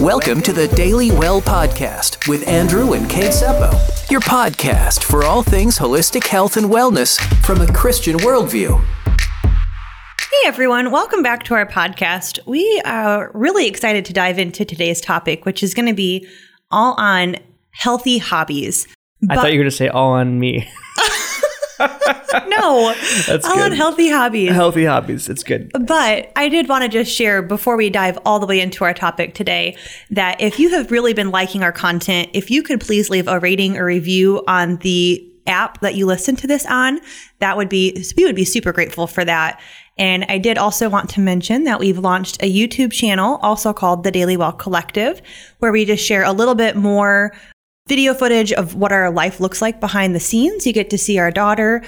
Welcome to the Daily Well Podcast with Andrew and Kate Seppo, your podcast for all things holistic health and wellness from a Christian worldview. Hey everyone, welcome back to our podcast. We are really excited to dive into today's topic, which is going to be all on healthy hobbies. I thought you were going to say all on me. no, That's all on good. healthy hobbies. Healthy hobbies. It's good. But I did want to just share before we dive all the way into our topic today that if you have really been liking our content, if you could please leave a rating or review on the app that you listen to this on, that would be, we would be super grateful for that. And I did also want to mention that we've launched a YouTube channel also called the Daily Well Collective, where we just share a little bit more video footage of what our life looks like behind the scenes. You get to see our daughter.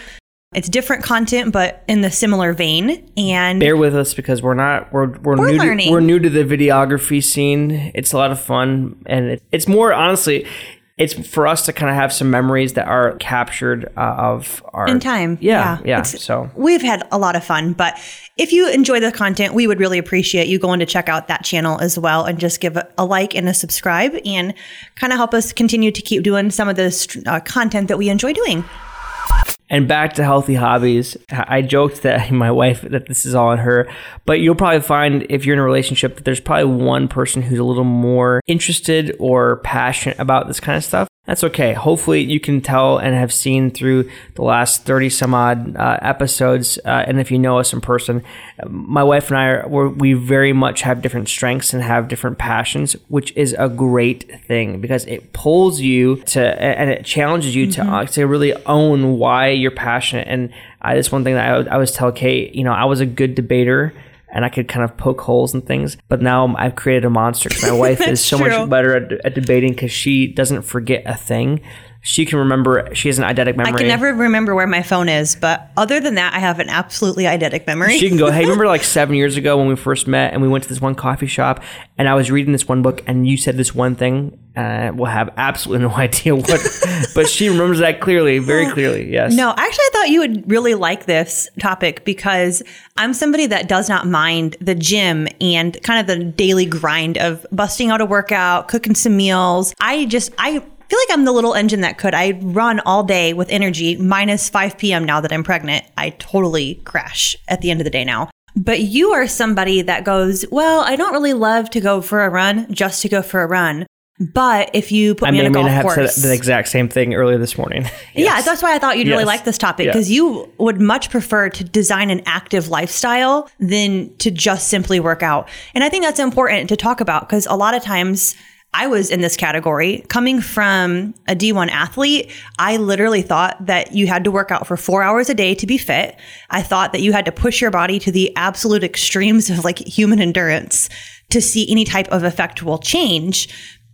It's different content, but in the similar vein. And Bear with us because we're not we're we're, We're new learning. to we're new to the videography scene. It's a lot of fun and it, it's more honestly it's for us to kind of have some memories that are captured uh, of our in time. Yeah, yeah. It's- So we've had a lot of fun, but if you enjoy the content, we would really appreciate you going to check out that channel as well and just give a, a like and a subscribe and kind of help us continue to keep doing some of this uh, content that we enjoy doing. And back to healthy hobbies. I joked that my wife that this is all on her, but you'll probably find if you're in a relationship that there's probably one person who's a little more interested or passionate about this kind of stuff. That's okay. Hopefully, you can tell and have seen through the last 30 some odd uh, episodes. Uh, and if you know us in person, my wife and I are, we're, we very much have different strengths and have different passions, which is a great thing because it pulls you to and it challenges you to uh, to really own why you're passionate. And I, that's one thing that I, I always tell Kate. You know, I was a good debater. And I could kind of poke holes and things, but now I've created a monster. My wife is so true. much better at, at debating because she doesn't forget a thing. She can remember. She has an eidetic memory. I can never remember where my phone is, but other than that, I have an absolutely eidetic memory. She can go, hey, remember like seven years ago when we first met and we went to this one coffee shop and I was reading this one book and you said this one thing? Uh, we'll have absolutely no idea what, but she remembers that clearly, very clearly. Yes. No, actually, I thought you would really like this topic because I'm somebody that does not mind the gym and kind of the daily grind of busting out a workout, cooking some meals. I just, I feel like I'm the little engine that could. I run all day with energy, minus 5 p.m. now that I'm pregnant. I totally crash at the end of the day now. But you are somebody that goes, well, I don't really love to go for a run just to go for a run. But if you put I me on a may not golf have course, said the exact same thing earlier this morning. yeah, that's why I thought you'd really like this topic Yeah. because you would much prefer to design an active lifestyle than to just simply work out. And I think that's important to talk about because a lot of times I was in this category coming from a D1 athlete. I literally thought that you had to work out for four hours a day to be fit. I thought that you had to push your body to the absolute extremes of like human endurance to see any type of effectual change.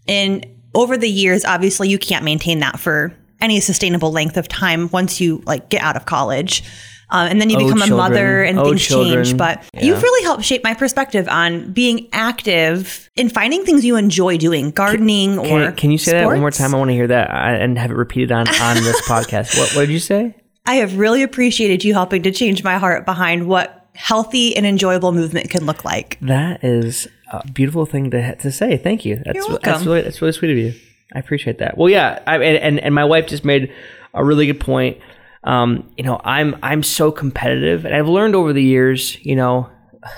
And over the years, obviously, you can't maintain that for any sustainable length of time once you like get out of college. Um, and then you Oh, become a mother and Oh, things change. But Yeah. you've really helped shape my perspective on being active and finding things you enjoy doing, gardening or Can, can you say that one more time? I want to hear that and have it repeated on, on this podcast. What, what did you say? I have really appreciated you helping to change my heart behind what healthy and enjoyable movement can look like. That is a beautiful thing to to say. Thank you. That's You're that's welcome. really that's really sweet of you. I appreciate that. Well, yeah, I, and, and and my wife just made a really good point. Um, you know, I'm I'm so competitive, and I've learned over the years. You know,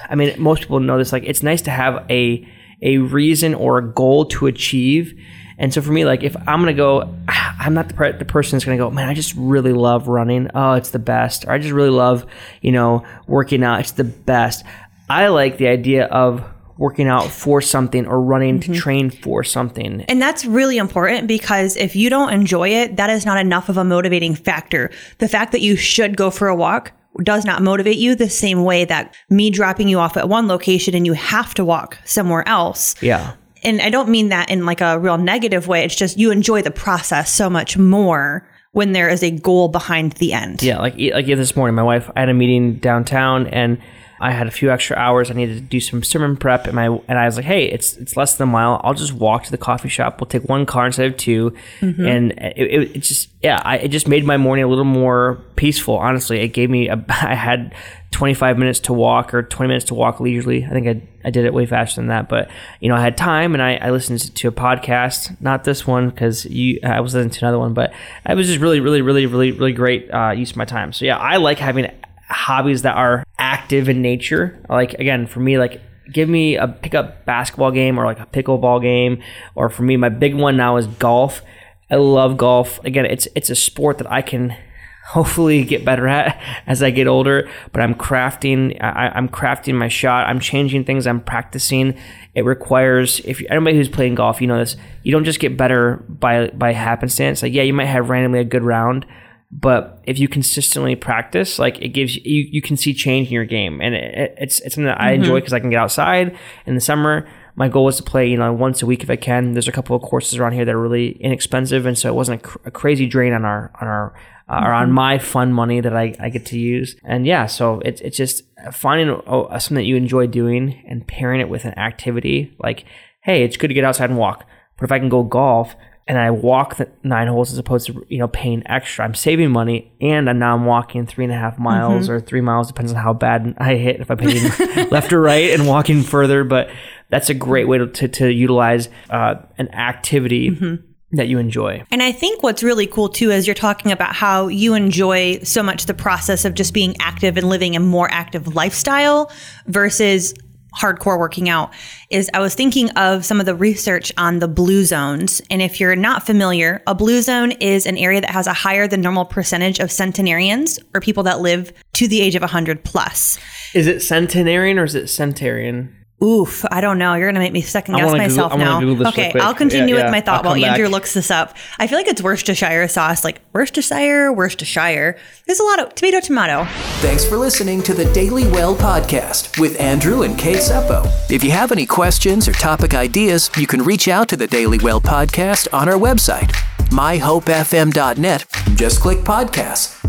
I mean, most people know this. Like, it's nice to have a a reason or a goal to achieve. And so for me, like if I'm gonna go, I'm not the, per- the person that's gonna go. Man, I just really love running. Oh, it's the best. Or I just really love, you know, working out. It's the best. I like the idea of working out for something or running to mm-hmm. train for something. And that's really important because if you don't enjoy it, that is not enough of a motivating factor. The fact that you should go for a walk does not motivate you the same way that me dropping you off at one location and you have to walk somewhere else. Yeah. And I don't mean that in like a real negative way. It's just you enjoy the process so much more when there is a goal behind the end. Yeah, like like this morning, my wife. I had a meeting downtown, and I had a few extra hours. I needed to do some sermon prep, and my and I was like, "Hey, it's it's less than a mile. I'll just walk to the coffee shop. We'll take one car instead of 2 And it, it, it just yeah, I, it just made my morning a little more peaceful. Honestly, it gave me a. I had 25 minutes to walk or 20 minutes to walk leisurely. I think I, I did it way faster than that, but you know, I had time and I, I listened to a podcast, not this one because you, I was listening to another one, but it was just really, really, really, really, really great uh, use of my time. So yeah, I like having hobbies that are active in nature. Like again, for me, like give me a pickup basketball game or like a pickleball game, or for me, my big one now is golf. I love golf. Again, it's it's a sport that I can hopefully get better at as I get older. But I'm crafting, I, am crafting my shot. I'm changing things. I'm practicing. It requires, if anybody who's playing golf, you know this. You don't just get better by by happenstance. Like yeah, you might have randomly a good round, but if you consistently practice, like it gives you, you can see change in your game, and it, it's it's something that I mm-hmm. enjoy because I can get outside in the summer my goal was to play, you know, once a week if I can. There's a couple of courses around here that are really inexpensive, and so it wasn't a, cr- a crazy drain on our on our uh, or on mm-hmm. my fun money that I, I get to use. And yeah, so it's it's just finding oh, something that you enjoy doing and pairing it with an activity. Like, hey, it's good to get outside and walk, but if I can go golf and I walk the nine holes as opposed to you know paying extra, I'm saving money, and now I'm walking three and a half miles mm-hmm. or three miles, depends on how bad I hit. If I'm pay left or right and walking further, but that's a great way to to, to utilize uh, an activity. Mm-hmm that you enjoy. And I think what's really cool too is you're talking about how you enjoy so much the process of just being active and living a more active lifestyle versus hardcore working out is I was thinking of some of the research on the blue zones. And if you're not familiar, a blue zone is an area that has a higher than normal percentage of centenarians or people that live to the age of 100 plus. Is it centenarian or is it centarian? Oof, I don't know. You're going to make me second guess myself Google, now. okay, I'll continue yeah, with my thought while Andrew looks this up. I feel like it's Worcestershire sauce, like Worcestershire, Worcestershire. There's a lot of tomato, tomato. Thanks for listening to the Daily Well podcast with Andrew and Kate Seppo. If you have any questions or topic ideas, you can reach out to the Daily Well podcast on our website, myhopefm.net. Just click podcasts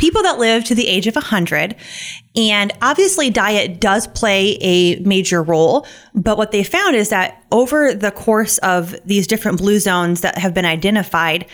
people that live to the age of 100. And obviously, diet does play a major role. But what they found is that over the course of these different blue zones that have been identified,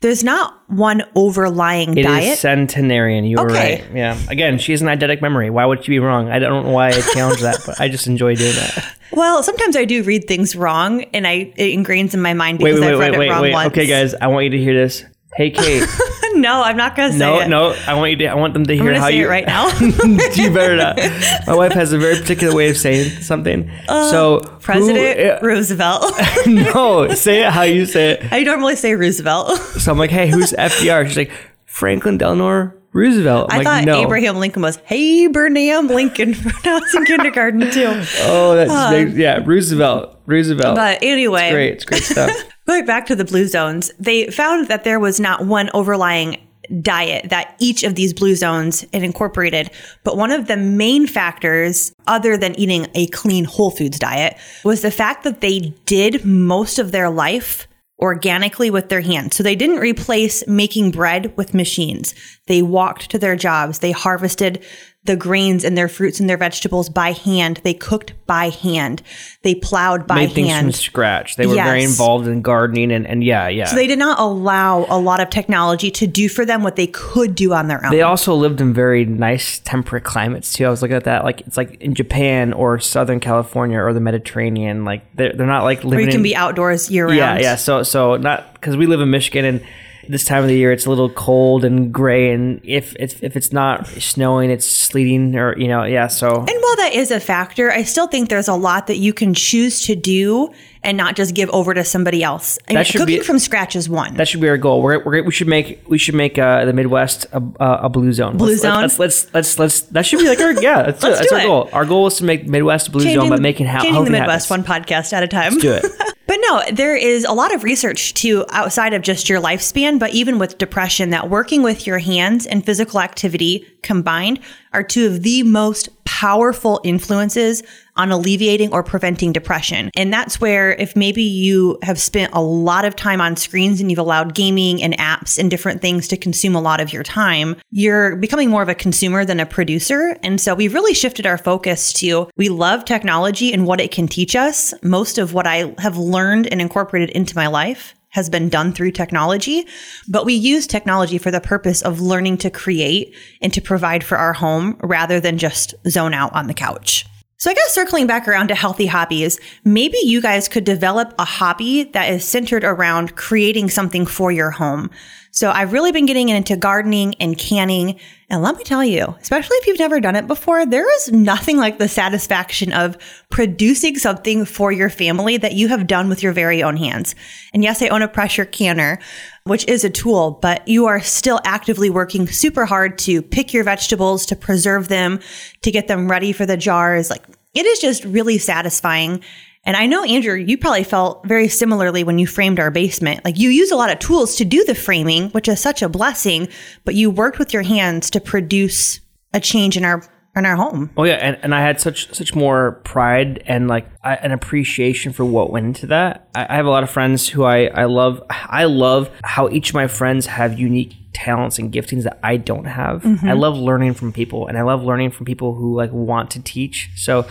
there's not one overlying it diet. It is centenarian. You were okay. right. Yeah. Again, she has an eidetic memory. Why would she be wrong? I don't know why I challenge that, but I just enjoy doing that. Well, sometimes I do read things wrong, and I it ingrains in my mind because wait, wait, I've read wait, it wrong wait. once. Okay, guys, I want you to hear this. Hey, Kate. no, I'm not gonna say no, it. No, no. I want you to. I want them to hear how you right now. you better not. My wife has a very particular way of saying something. Uh, so President who, uh, Roosevelt. no, say it how you say it. I normally say Roosevelt. so I'm like, hey, who's FDR? She's like Franklin Delano Roosevelt. I'm i like, thought no. Abraham Lincoln was Hey Abraham Lincoln when I was in kindergarten too. Oh, that's um, yeah, Roosevelt. Roosevelt. But anyway, it's great. It's great stuff. Going back to the blue zones, they found that there was not one overlying diet that each of these blue zones incorporated. But one of the main factors, other than eating a clean whole foods diet, was the fact that they did most of their life organically with their hands. So they didn't replace making bread with machines. They walked to their jobs. They harvested the grains and their fruits and their vegetables by hand. They cooked by hand. They plowed by Made hand. things from scratch. They were yes. very involved in gardening and, and yeah, yeah. So they did not allow a lot of technology to do for them what they could do on their own. They also lived in very nice temperate climates too. I was looking at that. Like it's like in Japan or Southern California or the Mediterranean. Like they're, they're not like living. Where you can in, be outdoors year round. Yeah, yeah. So so not because we live in Michigan and this time of the year it's a little cold and gray and if it's if it's not snowing it's sleeting or you know yeah so and while that is a factor i still think there's a lot that you can choose to do and not just give over to somebody else. I mean, cooking be, from scratch is one. That should be our goal. We're, we're we should make we should make uh, the Midwest a, a, blue zone. Blue let's, zone. Let's, let's let's let's that should be like our yeah. That's, let's that's our it. goal. Our goal is to make Midwest a blue changing, zone by making ha- changing the Midwest habits. one podcast at a time. Let's do it. But no, there is a lot of research too outside of just your lifespan, but even with depression, that working with your hands and physical activity combined are two of the most powerful influences on alleviating or preventing depression. And that's where if maybe you have spent a lot of time on screens and you've allowed gaming and apps and different things to consume a lot of your time, you're becoming more of a consumer than a producer. And so we've really shifted our focus to we love technology and what it can teach us. Most of what I have learned and incorporated into my life has been done through technology, but we use technology for the purpose of learning to create and to provide for our home rather than just zone out on the couch. So I guess circling back around to healthy hobbies, maybe you guys could develop a hobby that is centered around creating something for your home. So I've really been getting into gardening and canning. And let me tell you, especially if you've never done it before, there is nothing like the satisfaction of producing something for your family that you have done with your very own hands. And yes, I own a pressure canner, which is a tool, but you are still actively working super hard to pick your vegetables, to preserve them, to get them ready for the jars. Like it is just really satisfying. And I know, Andrew, you probably felt very similarly when you framed our basement. Like you use a lot of tools to do the framing, which is such a blessing, but you worked with your hands to produce a change in our in our home. Oh yeah, and, and I had such such more pride and like I, an appreciation for what went into that. I, I have a lot of friends who I I love. I love how each of my friends have unique talents and giftings that I don't have. Mm-hmm. I love learning from people and I love learning from people who like want to teach. So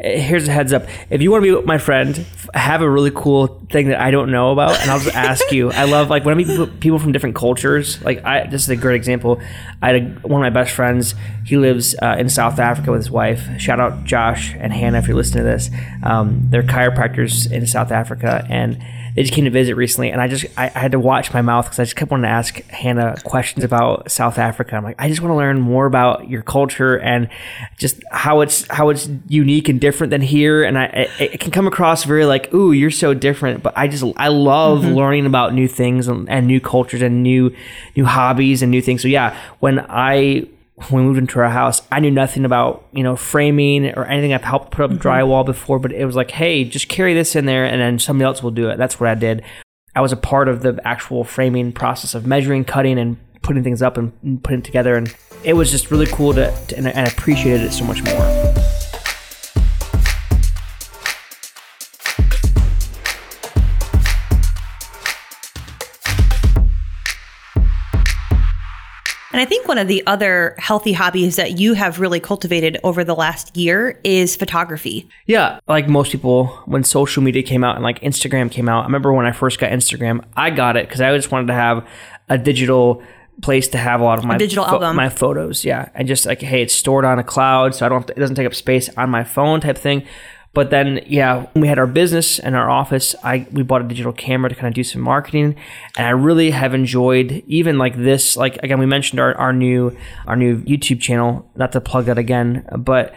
eh, here's a heads up. If you want to be my friend, have a really cool thing that I don't know about and I'll just ask you. I love like when I meet people from different cultures, like I, this is a great example. I had a, one of my best friends, he lives uh, in South Africa with his wife. Shout out Josh and Hannah if you're listening to this. Um, they're chiropractors in South Africa and they just came to visit recently, and I just I, I had to watch my mouth because I just kept wanting to ask Hannah questions about South Africa. I'm like, I just want to learn more about your culture and just how it's how it's unique and different than here. And I it, it can come across very like, ooh, you're so different. But I just I love mm-hmm. learning about new things and, and new cultures and new new hobbies and new things. So yeah, when I when we moved into our house, I knew nothing about, you know, framing or anything. I've helped put up mm-hmm. drywall before, but it was like, hey, just carry this in there and then somebody else will do it. That's what I did. I was a part of the actual framing process of measuring, cutting, and putting things up and putting together. And it was just really cool to, to and I appreciated it so much more. And I think one of the other healthy hobbies that you have really cultivated over the last year is photography. Yeah, like most people, when social media came out and like Instagram came out, I remember when I first got Instagram, I got it because I just wanted to have a digital place to have a lot of my a digital fo- album. my photos. Yeah, and just like hey, it's stored on a cloud, so I don't it doesn't take up space on my phone type thing. But then, yeah, we had our business and our office, I we bought a digital camera to kind of do some marketing, and I really have enjoyed even like this. Like again, we mentioned our, our new our new YouTube channel. Not to plug that again, but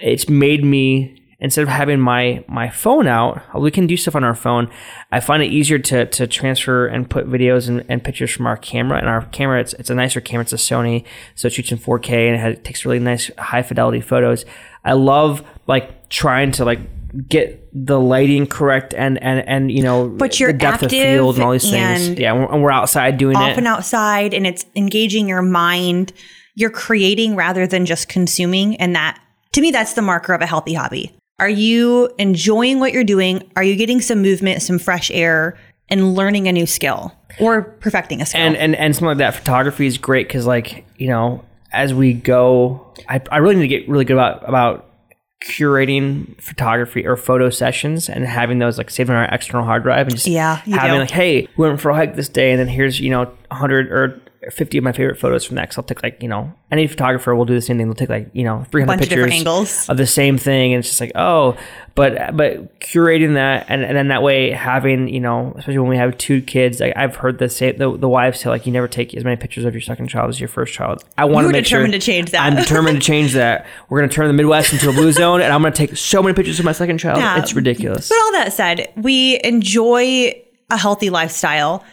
it's made me instead of having my my phone out, we can do stuff on our phone. I find it easier to to transfer and put videos and, and pictures from our camera. And our camera, it's it's a nicer camera. It's a Sony, so it shoots in 4K and it, has, it takes really nice high fidelity photos. I love like trying to like get the lighting correct and and and you know but you're the depth of field and all these things. yeah and we're outside doing often it. often outside and it's engaging your mind. You're creating rather than just consuming and that to me that's the marker of a healthy hobby. Are you enjoying what you're doing? Are you getting some movement some fresh air and learning a new skill or perfecting a skill? And and, and something like that photography is great because like you know as we go I, I really need to get really good about about curating photography or photo sessions and having those like saved on our external hard drive and just yeah, having do. like, hey, we went for a hike this day and then here's, you know, 100 or 50 of my favorite photos from that. Cause I'll take like, you know, any photographer will do the same thing. They'll take like, you know, 300 pictures angles. of the same thing. And it's just like, oh, but, but curating that and, and then that way having, you know, especially when we have two kids, like I've heard the say, the, the wives say like, you never take as many pictures of your second child as your first child. I want to make determined sure to change that. I'm determined to change that. We're going to turn the Midwest into a blue zone and I'm going to take so many pictures of my second child. Yeah. It's ridiculous. But all that said, we enjoy a healthy lifestyle.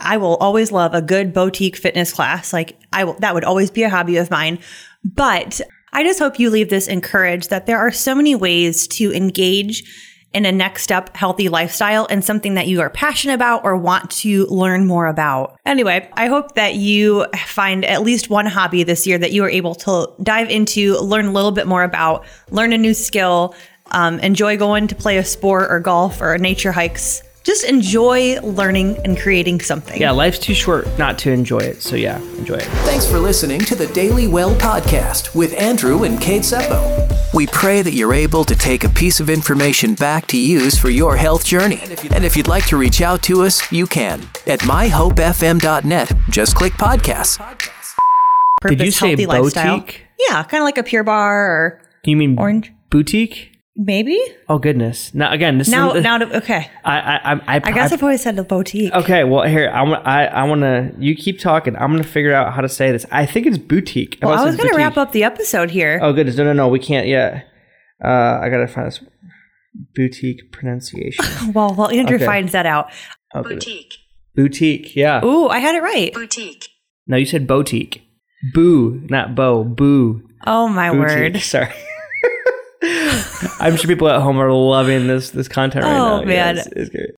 I will always love a good boutique fitness class. Like I will, that would always be a hobby of mine. But I just hope you leave this encouraged that there are so many ways to engage in a next up healthy lifestyle and something that you are passionate about or want to learn more about. Anyway, I hope that you find at least one hobby this year that you are able to dive into, learn a little bit more about, learn a new skill, um, enjoy going to play a sport or golf or nature hikes just enjoy learning and creating something. Yeah, life's too short not to enjoy it. So, yeah, enjoy it. Thanks for listening to the Daily Well podcast with Andrew and Kate Seppo. We pray that you're able to take a piece of information back to use for your health journey. And if you'd like to reach out to us, you can at myhopefm.net. Just click podcasts. Purpose, Did you say healthy lifestyle. boutique? Yeah, kind of like a Pure Barre or You mean Orange. boutique? Maybe. Oh goodness! Now again, this Now, is now, to, okay. I I I, I, I guess I've always said a boutique. Okay, well here I want I I want to you keep talking. I'm gonna figure out how to say this. I think it's boutique. well, I thought was going to boutique. wrap up the episode here. Oh goodness, no no no, we can't yet. Uh, I gotta find this boutique pronunciation. Well, while Andrew Okay. finds that out. Okay. Boutique. Boutique, yeah. Ooh, I had it right. Boutique. No, you said boutique. Boo, not bow. Boo. Oh my Boutique. word. Sorry. I'm sure people at home are loving this this content right Oh, now. Yeah, man. it's- it's great.